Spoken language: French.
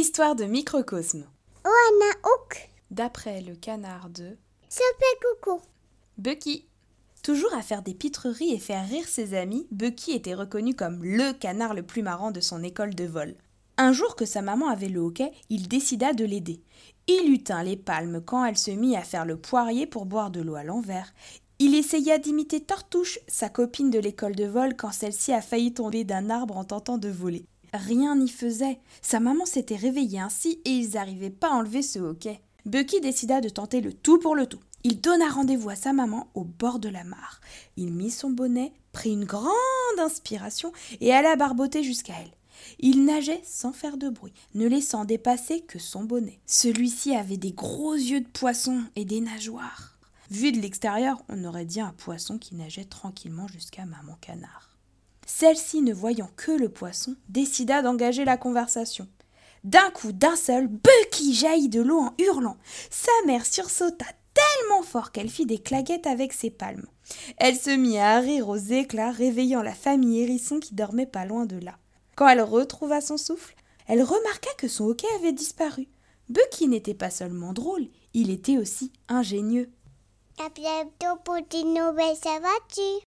Histoire de microcosme. Oana Ouk. D'après le canard de Coucou. Bucky. Toujours à faire des pitreries et faire rire ses amis, Bucky était reconnu comme le canard le plus marrant de son école de vol. Un jour que sa maman avait le hoquet, il décida de l'aider. Il lui tint les palmes quand elle se mit à faire le poirier pour boire de l'eau à l'envers. Il essaya d'imiter Tortouche, sa copine de l'école de vol, quand celle-ci a failli tomber d'un arbre en tentant de voler. Rien n'y faisait. Sa maman s'était réveillée ainsi et ils n'arrivaient pas à enlever ce hoquet. Bucky décida de tenter le tout pour le tout. Il donna rendez-vous à sa maman au bord de la mare. Il mit son bonnet, prit une grande inspiration et alla barboter jusqu'à elle. Il nageait sans faire de bruit, ne laissant dépasser que son bonnet. Celui-ci avait des gros yeux de poisson et des nageoires. Vu de l'extérieur, on aurait dit un poisson qui nageait tranquillement jusqu'à maman canard. Celle-ci, ne voyant que le poisson, décida d'engager la conversation. D'un coup, d'un seul, Bucky jaillit de l'eau en hurlant. Sa mère sursauta tellement fort qu'elle fit des claquettes avec ses palmes. Elle se mit à rire aux éclats, réveillant la famille hérisson qui dormait pas loin de là. Quand elle retrouva son souffle, elle remarqua que son hoquet avait disparu. Bucky n'était pas seulement drôle, il était aussi ingénieux. À bientôt pour des nouvelles aventures.